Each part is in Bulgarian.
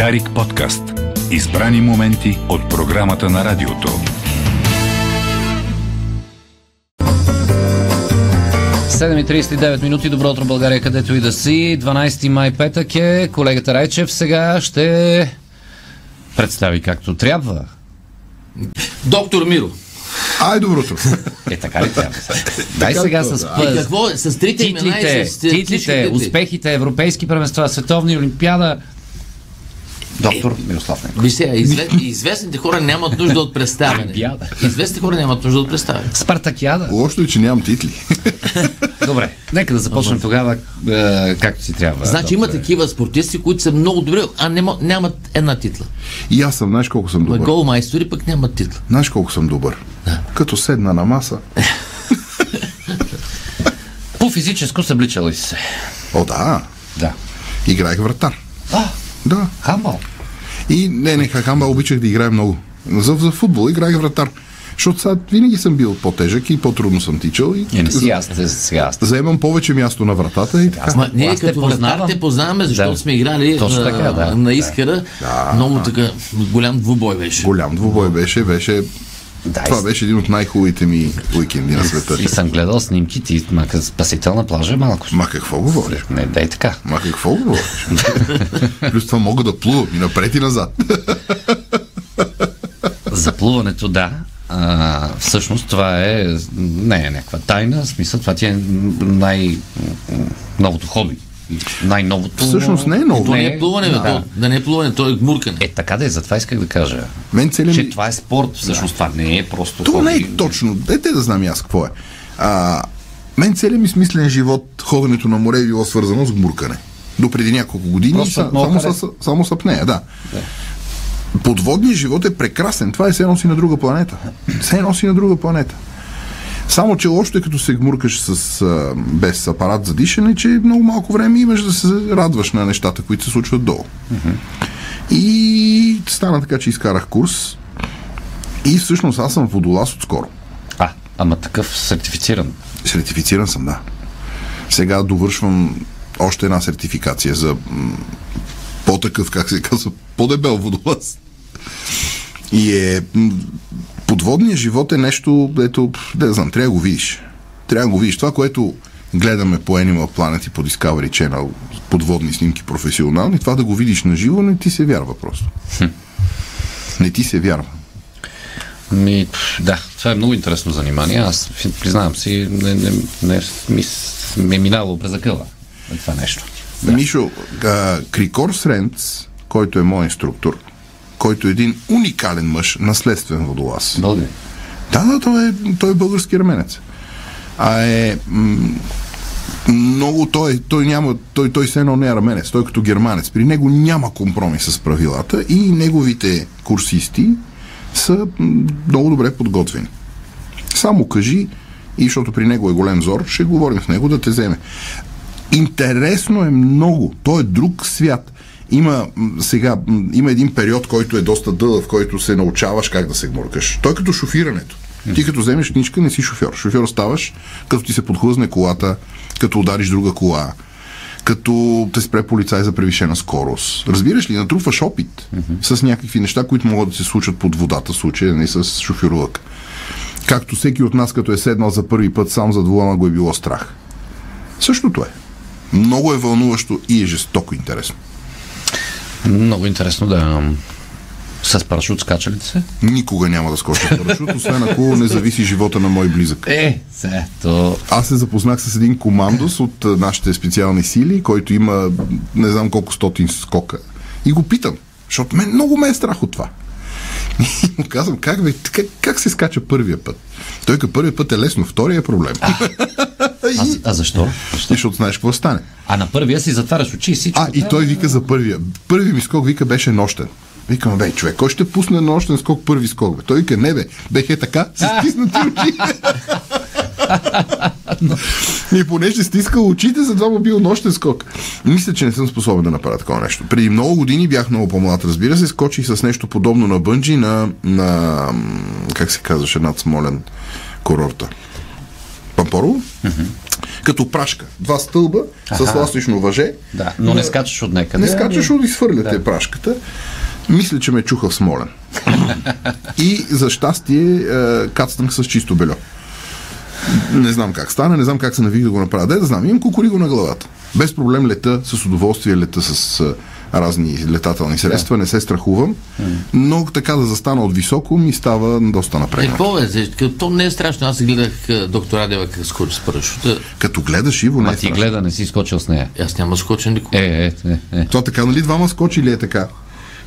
Дарик подкаст. Избрани моменти от програмата на радиото. 7.39 минути. Добро утро, България, където и да си. 12 май петък е. Колегата Райчев сега ще представи както трябва. Доктор Миро. Ай, доброто. Е, така ли трябва? Дай сега с И какво е? С трите имена Титлите, и с титлите, клишетите. успехите, европейски първенства, световни олимпиада. Доктор Мирослав Ненков. Виж сега, изве, известните хора нямат нужда от представяне. Известните хора нямат нужда от представяне. Спартакиада. Лошото е, че нямам титли. Добре, нека да започнем тогава е, както си трябва. Значи има докторе. такива спортисти, които са много добри, а нема, нямат една титла. И аз съм, знаеш колко съм Ма добър. голмайстори пък нямат титла. Знаеш колко съм добър. Като седна на маса. По физическо събличал ли си се? О, да. Да. Играех вратар. А, Да. хамбал. И не, не, хакамба обичах да играя много. За, за футбол играех вратар. Защото сега винаги съм бил по-тежък и по-трудно съм тичал. И Е, не си аз, те- сега аз. Заемам повече място на вратата и така. Ма, ние аз като вратар те познаваме, защото Да. сме играли Точно на, така, да. на Искара. Много така голям двубой беше. Голям двубой беше, беше... Да, Това и- беше един от най-хубавите ми уикенди на света. И съм гледал снимки ти, мака спасител на плажа е малко. Ма какво говориш? Не, дай така. Ма какво говориш? Плюс това мога да плувам и напред и назад. За плуването, да. А, всъщност това е не е някаква тайна, в смисъл това ти е най-новото хоби. Най-новото... Всъщност не е ново. То не е плуване, Да. то, да не е плуване, то е гмуркане. Е, така да е, затова исках да кажа. Мен целият Че това е спорт, всъщност това не е просто То не е точно. Дайте да знам и аз какво е. А, мен целият ми смислен живот, ходенето на море е било свързано с гмуркане. До преди няколко години Просто са, само, харесва. с, само с апнея, да. Подводният живот е прекрасен. Това е все едно си на друга планета. Все едно си на друга планета. Само, че лошото е като се гмуркаш с, а, без апарат за дишане, че много малко време имаш да се радваш на нещата, които се случват долу. И стана така, че изкарах курс. И всъщност аз съм водолаз отскоро. А, ама такъв сертифициран. Сертифициран съм, да. Сега довършвам още една сертификация за по-такъв, как се казва, по-дебел водолаз. И е... Подводният живот е нещо, ето, да знам, трябва да го видиш. Трябва да го видиш. Това, което гледаме по Animal Planet и по Discovery Channel, подводни снимки професионални, това да го видиш на живо, не ти се вярва просто. Не ти се вярва. Ми, да, това е много интересно занимание. Аз признавам си, не, не, не ми, ми е минало през акъла това нещо. Да. Мишо, а, Крикор Сренц, който е мой инструктор, който е един уникален мъж, наследствен водолаз. Да, да, той е, той е български арменец. А е м- много, той, той няма, той, той все едно не е арменец, той е като германец. При него няма компромис с правилата и неговите курсисти са много добре подготвени. Само кажи, и защото при него е голем зор, ще говорим с него да те вземе. Интересно е много. Той е друг свят. Има сега, има един период, който е доста дълъг, в който се научаваш как да се гмуркаш. Той е като шофирането. Ти като вземеш книжка, не си шофьор. Шофьор ставаш, като ти се подхлъзне колата, като удариш друга кола, като те спре полицай за превишена скорост. Разбираш ли, натрупваш опит с някакви неща, които могат да се случат под водата, в случая не с шофирулък. Както всеки от нас, като е седнал за първи път сам зад вулана, го е било страх. Същото е. Много е вълнуващо и е жестоко интересно. Много интересно да... С парашут скачали ли се? Никога няма да скоча в парашут, освен ако не зависи живота на мой близък. Е, се, то... Аз се запознах с един командос от нашите специални сили, който има не знам колко стотин скока. И го питам, защото мен много ме е страх от това. И казвам, как, бе, как, как се скача първия път? Той като първия път е лесно, втория е проблем. А, а защо? защо? Защото знаеш какво стане. А на първия си затваряш очи и всичко. А, и той вика за първия. Първи ми скок, вика, беше нощен. Викам, бе, човек, кой ще пусне нощен скок първи скок? Бе? Той вика, не бе, бех е така, с стиснати очи. И понеже стискал очите, затова му бил нощен скок. Мисля, че не съм способен да направя такова нещо. Преди много години бях много по-млад, разбира се, скочих с нещо подобно на бънджи на, на как се казваше, над Смолен курорта. Пампорово? Като прашка. Два стълба с Аха. ластично въже. Да, но не скачаш от някъде. Не скачаш от изхвърляте Да. прашката. Мисля, че ме чуха в Смолен. И за щастие е, кацнах с чисто бельо. Не знам как стана, не знам как се навих да го направя. Де да знам, имам кукуриго на главата. Без проблем лета, с удоволствие лета с е, разни летателни средства, не се страхувам, но така да застана от високо ми става доста Е, напрегнато. повече, то не е страшно. Аз гледах а, доктор Радева как скочи с парашута. Като гледаш Иво, не Ма е ти страшно. гледа, не си скочил с нея. Аз няма да скоча никога. Е, е, е, е. Това така, нали двама скочи ли е така?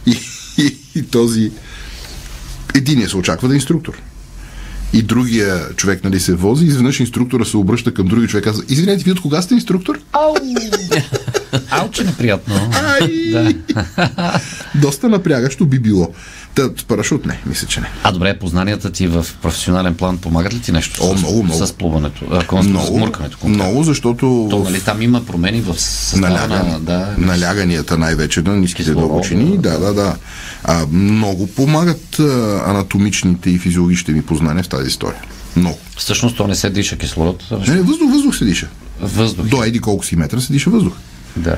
И, и, и този... Единия се очаква да е инструктор. И другия човек, нали, се вози, изведнъж инструктора се обръща към другия човек и казва, извинете, вие от кога сте инструктор? Ау, че неприятно. Ай! Да. Доста напрягащо би било. Та, парашут не, мисля, че не. А добре, познанията ти в професионален план помагат ли ти нещо О, с, много, много. с плуването? А, кон- с Много, муркането? конкретно? много, защото То, нали, там има промени в състава наляга, на... Да, наляганията най-вече на ниските Кислород, дълбочини. Да, да, да. А, много помагат а, анатомичните и физиологичните ми познания в тази история. Много. Всъщност то не се диша кислород, Не, въздух, въздух се диша. въздух. До еди колко си метра се диша въздух. Да.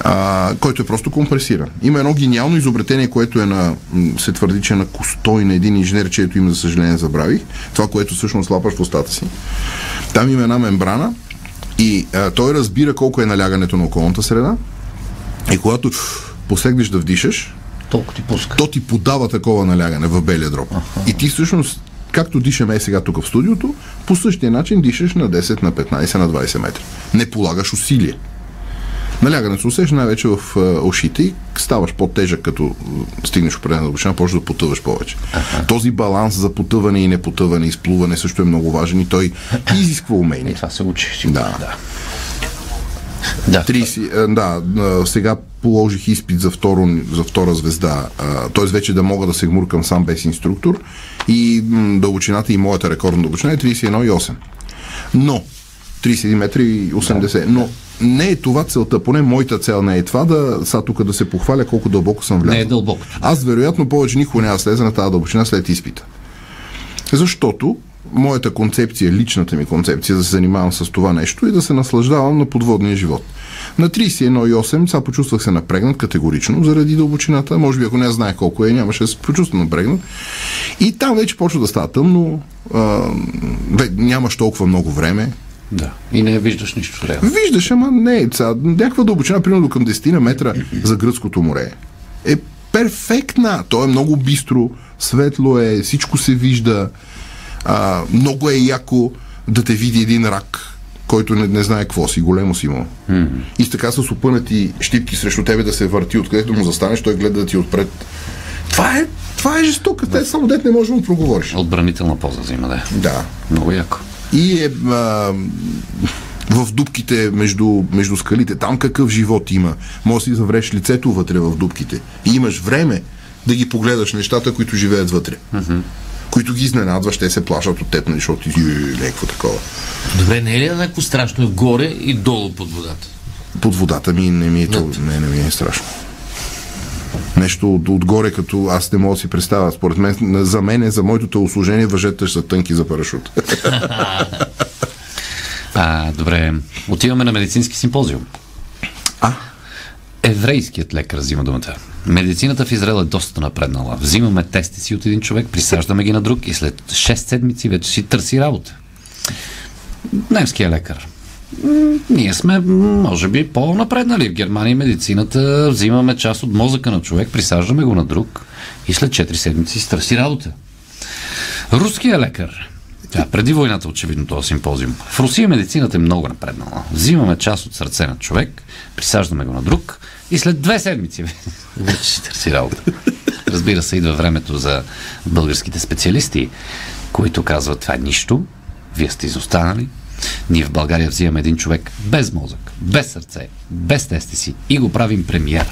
а, който е просто компресиран. Има едно гениално изобретение, което е на, се твърди, че е на костой на един инженер, чието име, за съжаление, забравих. Това, което всъщност лапаш в устата си. Там има една мембрана и а, той разбира колко е налягането на околната среда и когато посегнеш да вдишаш, Толкова ти пуска. то ти подава такова налягане в белия дроб. И ти всъщност, както дишаме сега тук в студиото, по същия начин дишаш на 10, на 15, на 20 метра. Не полагаш усилие. Налягането се усеща най-вече в е, ушите и ставаш по-тежък, като стигнеш определена дълбочина, почваш да потъваш повече. Този баланс за потъване и непотъване, изплуване също е много важен и той изисква И умение. това се учи. Да. да. Да. 30, е, да, сега положих изпит за, второ, за втора звезда, т.е. вече да мога да се гмуркам сам без инструктор и дълбочината и моята рекордна дълбочина е 31,8. Но 31 метра и 80. Но не е това целта, поне моята цел не е това да сега тук да се похваля колко дълбоко съм влязъл. Не е дълбокото. Аз вероятно повече никога няма да слеза на тази дълбочина след изпита. Защото моята концепция, личната ми концепция да се занимавам с това нещо и да се наслаждавам на подводния живот. На 31,8 сега почувствах се напрегнат категорично заради дълбочината. Може би ако не знае колко е, нямаше да се почувствам напрегнат. И там вече почва да става тъмно, а, бе, нямаш толкова много време. Да. И не виждаш нищо реално. Виждаш, ама не, сега, някаква дълбочина, примерно към 10 на метра за гръцкото море. Е перфектна. То е много бистро, светло е, всичко се вижда. А, много е яко да те види един рак, който не, не знае какво си, големо си му. И с така с опънати щипки срещу тебе да се върти, откъдето му застанеш, той гледа да ти отпред. Това е, това е жестока. Те само дет не може да му проговориш. Отбранителна поза взима, да. Да. Много яко. И е а, в дубките между, между скалите. Там какъв живот има. Може да си завреш лицето вътре в дубките. И имаш време да ги погледаш нещата, които живеят вътре. Които ги изненадваш, те се плашат от теб, нали, защото ти е, някакво такова. Добре, не е ли еднакво страшно горе и долу под водата? Под водата ми не ми е, то, не, не ми е страшно. Нещо от, отгоре, като аз не мога да си представя. Според мен, за мен, за моето телосложение, въжете са тънки за парашут. А, добре. Отиваме на медицински симпозиум. А? Еврейският лекар взима думата. Медицината в Израел е доста напреднала. Взимаме тести си от един човек, присаждаме ги на друг и след 6 седмици вече си търси работа. Немският лекар. Ние сме, може би, по-напреднали. В Германия медицината взимаме част от мозъка на човек, присаждаме го на друг и след 4 седмици си търси работа. Руският лекар. Тя, преди войната, очевидно, този симпозиум. В Русия медицината е много напреднала. Взимаме част от сърце на човек, присаждаме го на друг и след две седмици вече си търси работа. Разбира се, идва времето за българските специалисти, които казват това е нищо, вие сте изостанали. Ние в България взимаме един човек без мозък, без сърце, без тести си и го правим премиер.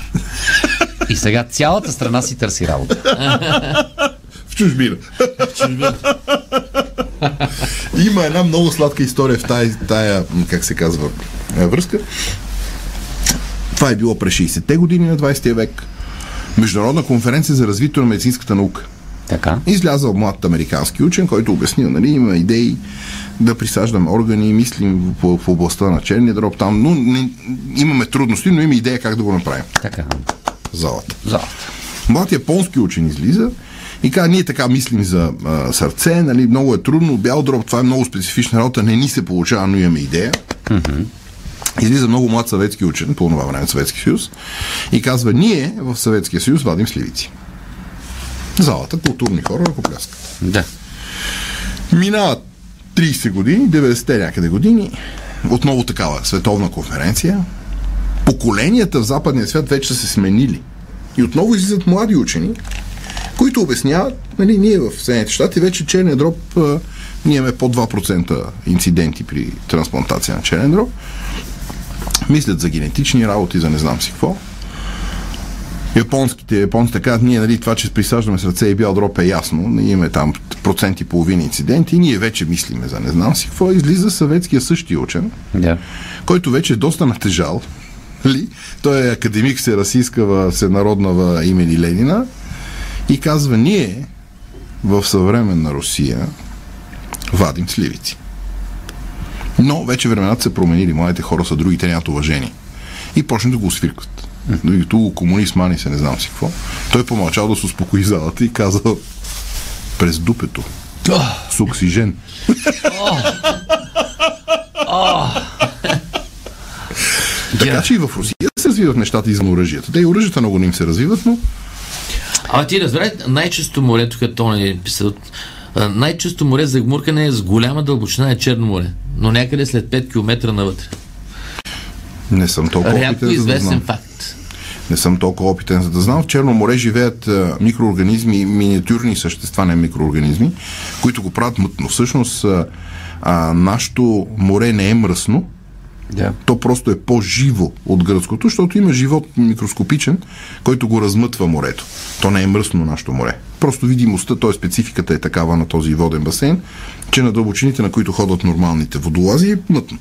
И сега цялата страна си търси работа. В чужбина. Има една много сладка история в тая, тая как се казва, е, връзка. Това е било през 60-те години на 20 век. Международна конференция за развитието на медицинската наука. Така. Излязъл млад американски учен, който обяснил, нали, има идеи да присаждаме органи, мислим в, в областта на черния дроб там, но не, имаме трудности, но има идея как да го направим. Така. Залата. Залата. Млад японски учен излиза и каза, ние така мислим за а, сърце, нали, много е трудно, бял дроб, това е много специфична работа, не ни се получава, но имаме идея. Излиза много млад съветски учен, по това време Съветски съюз, и казва, ние в Съветския съюз вадим сливици. Залата, културни хора, ръкопляскат. Да. Минават 30 години, 90-те някъде години, отново такава световна конференция. Поколенията в западния свят вече са се сменили. И отново излизат млади учени, които обясняват, нали, ние в Съединените щати вече черния дроб, а, ние имаме по 2% инциденти при трансплантация на черен дроб. Мислят за генетични работи, за не знам си какво. Японските, японците казват, ние нали, това, че присаждаме с ръце и бял дроб е ясно, имаме там процент и половина инциденти, ние вече мислиме за не знам си какво. Излиза съветския същия учен, Да. който вече е доста натежал. Нали? Той е академик се расийскава всенароднава имени Ленина и казва, ние в съвременна Русия вадим сливици. Но вече времената се променили, младите хора са други, те нямат уважение. И почне да го Докато комунист мани се не знам си какво. Той помълчал да се успокои залата и каза през дупето. С оксижен. Така че и в Русия се развиват нещата извън оръжията. Те и оръжията много не им се развиват, но А ти разбрах, най-често море, тук то ни писа, а, най-често море за гмуркане е с голяма дълбочина е Черно море, но някъде след 5 км навътре. не съм толкова Рядко да известен знам. факт. Не съм толкова опитен, за да знам. В Черно море живеят микроорганизми, миниатюрни същества, не микроорганизми, които го правят мътно. Всъщност, а, нашето море не е мръсно, Да. то просто е по-живо от гръцкото, защото има живот микроскопичен, който го размътва морето. То не е мръсно нашето море. Просто видимостта, т.е. спецификата е такава на този воден басейн, че на дълбочините, на които ходят нормалните водолази, е мътно.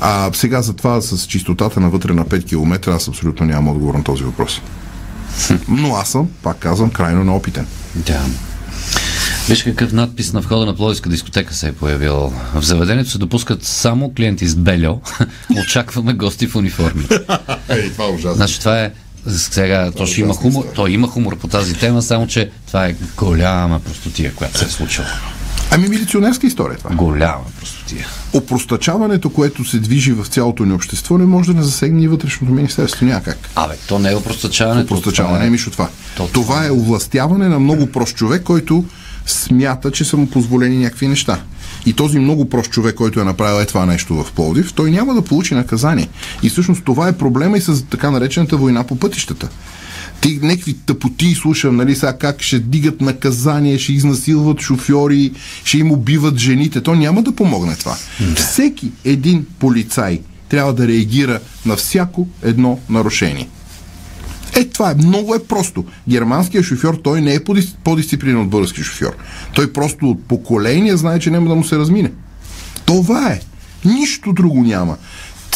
А сега за това с чистотата навътре на 5 км аз абсолютно нямам отговор на този въпрос. Но аз съм, пак казвам, крайно неопитен. Да. Виж какъв надпис на входа на Пловдивска дискотека се е появил. В заведението се допускат само клиенти с бельо. Очакваме гости в униформи. Ей, това е ужасно. Значи това е сега, то ще има хумор, то има хумор по тази тема, само че това е голяма простотия, която се е случила. Ами милиционерска история е това. Голяма простотия. Опростачаването, което се движи в цялото ни общество, не може да не засегне и вътрешното министерство. Няма как. Абе, то не е опростачаване. Простачаване, не мишо това. То Това е овластяване на много прост човек, който смята, че са му позволени някакви неща. И този много прост човек, който е направил е това нещо в Пловдив, той няма да получи наказание. И всъщност това е проблема и с така наречената война по пътищата. Ти някакви тъпоти слушам, нали, сега как ще дигат наказание, ще изнасилват шофьори, ще им убиват жените. То няма да помогне това. Всеки един полицай трябва да реагира на всяко едно нарушение. Е, това е много е просто. Германският шофьор, той не е по-дис- по-дисциплинен от български шофьор. Той просто от поколение знае, че няма да му се размине. Това е. Нищо друго няма.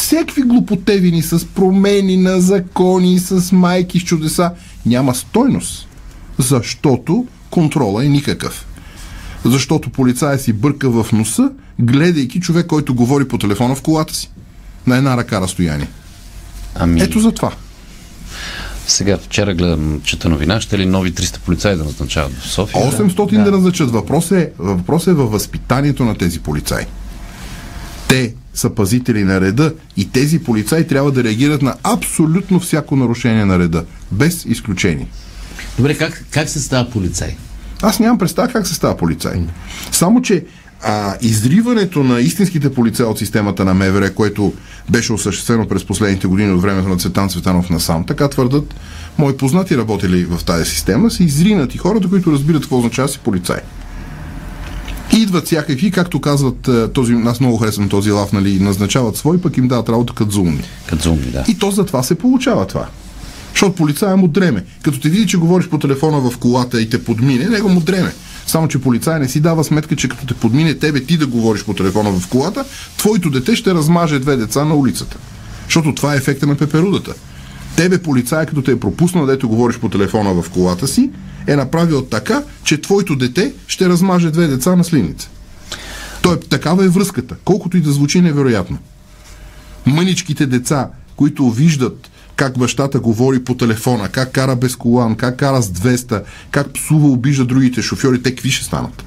Всекакви глупотевини с промени на закони, с майки, с чудеса, няма стойност. Защото контрола е никакъв. Защото полицая си бърка в носа, гледайки човек, който говори по телефона в колата си. На една ръка разстояние. Ами, Ето за това. сега вчера гледам, чета новина, ще ли нови 300 полицаи да назначават в София? 800 да, назначат. Въпрос е, въпрос е във възпитанието на тези полицаи. Те са пазители на реда и тези полицаи трябва да реагират на абсолютно всяко нарушение на реда. Без изключение. Добре, как, как се става полицай? Аз нямам представа как се става полицай. Само, че а, изриването на истинските полицаи от системата на МВР, което беше осъществено през последните години от времето на Цветан Цветанов насам, така твърдат мои познати работили в тази система, са изринати хората, които разбират какво означава си полицай. Идват всякакви, както казват е, този, аз много харесвам този лав, нали, назначават свой, пък им дават работа като зумни. Кадзуми, да. И то затова се получава това. Защото полицая му дреме. Като те види, че говориш по телефона в колата и те подмине, него му дреме. Само, че полицая не си дава сметка, че като те подмине тебе ти да говориш по телефона в колата, твоето дете ще размаже две деца на улицата. Защото това е ефекта на пеперудата. Тебе полицая, като те е пропуснал, дето говориш по телефона в колата си, е направил така, че твоето дете ще размаже две деца на слиница. То е, такава е връзката, колкото и да звучи невероятно. Мъничките деца, които виждат как бащата говори по телефона, как кара без колан, как кара с 200, как псува, обижда другите шофьори, те какви ще станат?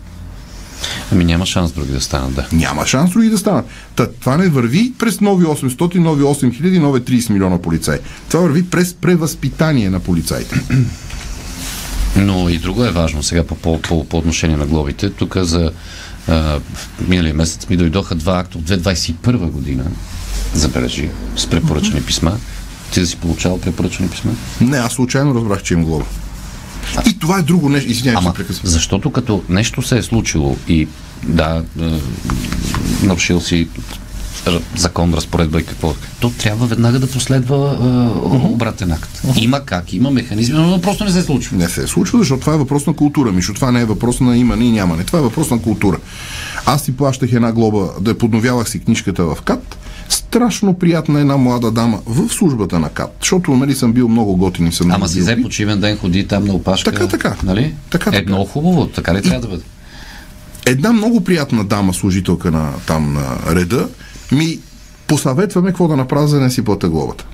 Ами няма шанс други да станат, да. Няма шанс други да станат. Та, това не върви през нови 800, нови 8000, нови 30 милиона полицаи. Това върви през превъзпитание на полицаите. Но и друго е важно сега по, по, по, по отношение на глобите. Тук за а, миналия месец ми дойдоха два акта от 2021 година, забележи, с препоръчани писма. Ти да си получавал препоръчани писма? Не, аз случайно разбрах, че им глоба. И това е друго нещо. Извинявай, Ама, защото като нещо се е случило и да, е, нарушил си закон, разпоредба и какво, то трябва веднага да последва е, обратен акт. Има как, има механизми, но просто не се случва. Не се е случва, защото това е въпрос на култура. Мишо, това не е въпрос на имане и нямане. Това е въпрос на култура. Аз си плащах една глоба, да подновявах си книжката в КАТ. Страшно приятна една млада дама в службата на КАТ, защото нали съм бил много готин и съм Ама си взе почивен ден, ходи там на опашка. Така, така. Нали? Така, е така. много хубаво, така ли трябва да бъде? Една много приятна дама, служителка на там на реда, ми посъветваме какво да направя, за да не си плата глобата.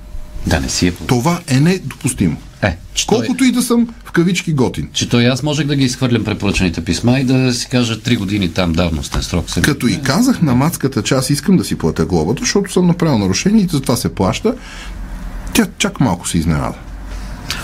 Да, не си е. Това е недопустимо. Е, че той, Колкото и да съм в кавички готин. че той аз можех да ги изхвърлям препоръчаните писма и да си кажа три години там давностен срок. Се... Като и казах на мацката, че аз искам да си платя глобата, защото съм направил нарушение и затова се плаща, тя чак малко се изненада.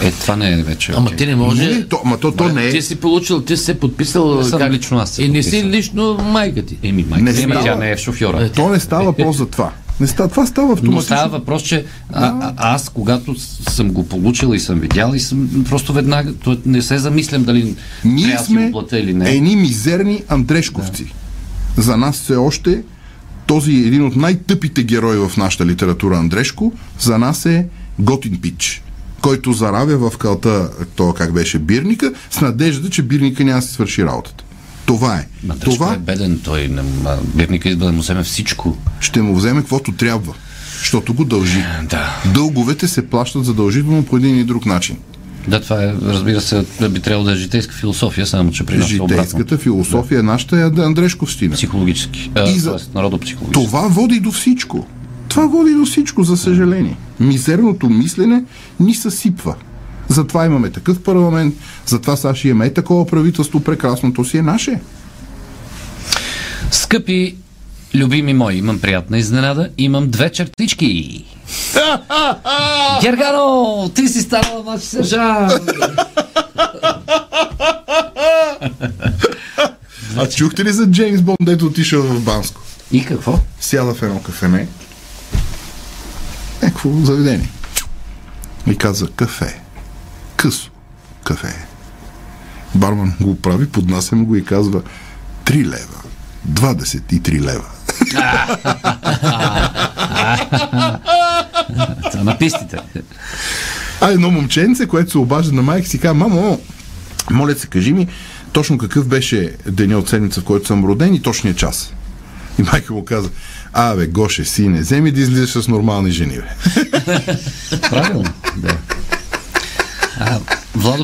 Е, това не е вече. Ама ти не може... Не, то, ма то, то не е. Ти си получил, ти си се подписал... Не съм лично аз се И не си лично майка ти. Еми, майка, Не не ема, става. тя не е шофьора. То не става въпрос за това. Не става, това става Но автоматично. става въпрос, че а, а, аз, когато съм го получил и съм видял, и съм просто веднага, то не се замислям дали Ние да сме го платя или не. едни мизерни Андрешковци. За нас все още този един от най-тъпите герои в нашата литература Андрешко, за нас е Готин Пич, който заравя в калта, то как беше бирника, с надежда, че бирника няма да си свърши работата. Това е. Ма, това... Е беден, той не, ма, бирника иска да му вземе всичко. ще му вземе каквото трябва, защото го дължи. Да. Дълговете се плащат задължително по един и друг начин. Да, това е, разбира се, би трябвало да е житейска философия, само че при нас е обратно. Житейската философия е нашата е Андрешковщина. Психологически. А, И за- тоест, народопсихологически. Това води до всичко. Това води до всичко, за съжаление. Мизерното мислене ни съсипва. Затова имаме такъв парламент, затова сега ще имаме е такова правителство, прекрасното си е наше. Скъпи любими мои, имам приятна изненада. Имам две чертички. Гергано, ти си станала младши сержант. А чухте ли за Джеймс Бонд, дето отишъл в Банско? И какво? Сяда в едно кафене. Некво заведение. И каза кафе. Късо кафе. Барман го прави, поднася му го и казва 3 лева. 23 лева. Това на пистите. А едно момченце, което се обажда на майка си, казва, мамо, моля се, кажи ми, точно какъв беше деня от седмица, в който съм роден и точния час. И майка му каза, а бе, Гоше, сине, вземи да излизаш с нормални жени, бе. Правилно, да. А, Владо,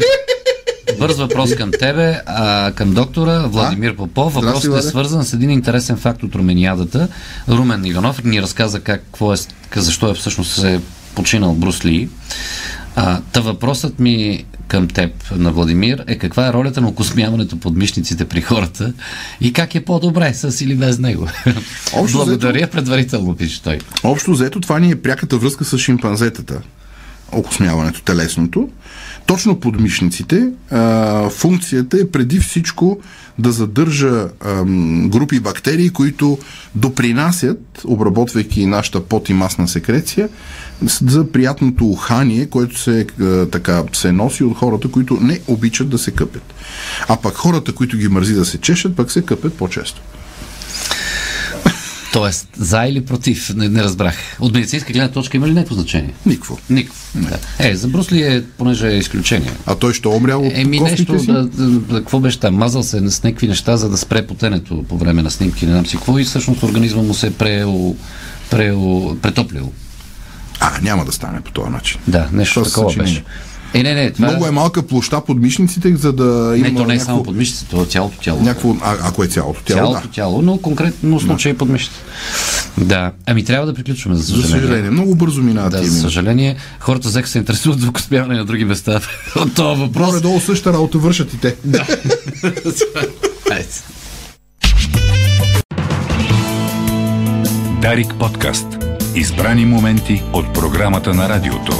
бърз въпрос към тебе, а, към доктора Владимир Попов. Въпросът е свързан с един интересен факт от Румениадата. Румен Иванов ни разказа как, какво е, защо е всъщност се е починал Брус Ли. А, та въпросът ми към теб, на Владимир, е каква е ролята на окосмяването под мишниците при хората и как е по-добре, с или без него. Общо Благодаря предварително, пише той. Общо взето, това ни е пряката връзка с шимпанзетата. Окосмяването, телесното. Точно под мишниците а, функцията е преди всичко да задържа ам, групи бактерии, които допринасят, обработвайки нашата пот и масна секреция, за приятното ухание, което се, а, така, се носи от хората, които не обичат да се къпят. А пък хората, които ги мързи да се чешат, пък се къпят по-често. Тоест, за или против, не, не разбрах. От медицинска гледна точка има ли някакво значение? Никво. Никакво. Да. Е, за Брусли е, понеже е изключение. А той ще умрял от Еми нещо, си? да, да, да, какво беше там, мазал се с някакви неща, за да спре потенето по време на снимки, не знам си какво, и всъщност организма му се е преел, преел, претоплил. А, няма да стане по този начин. Да, нещо Това такова беше. Е, не, не, това Много е малка площа под мишниците, за да има Не, то не е само някакво, под мишците, то е цялото тяло. някакво а, ако е цялото тяло, Цялото да. тяло, но конкретно случай под мишците. Да. Ами трябва да приключваме, за За съжаление. съжаление, много бързо минават Да, за съжаление, хората взеха се интересуват звукоспяване на други места от този въпрос. Горе-долу същата работа вършат и те. Да. Дарик подкаст. Избрани моменти от програмата на радиото.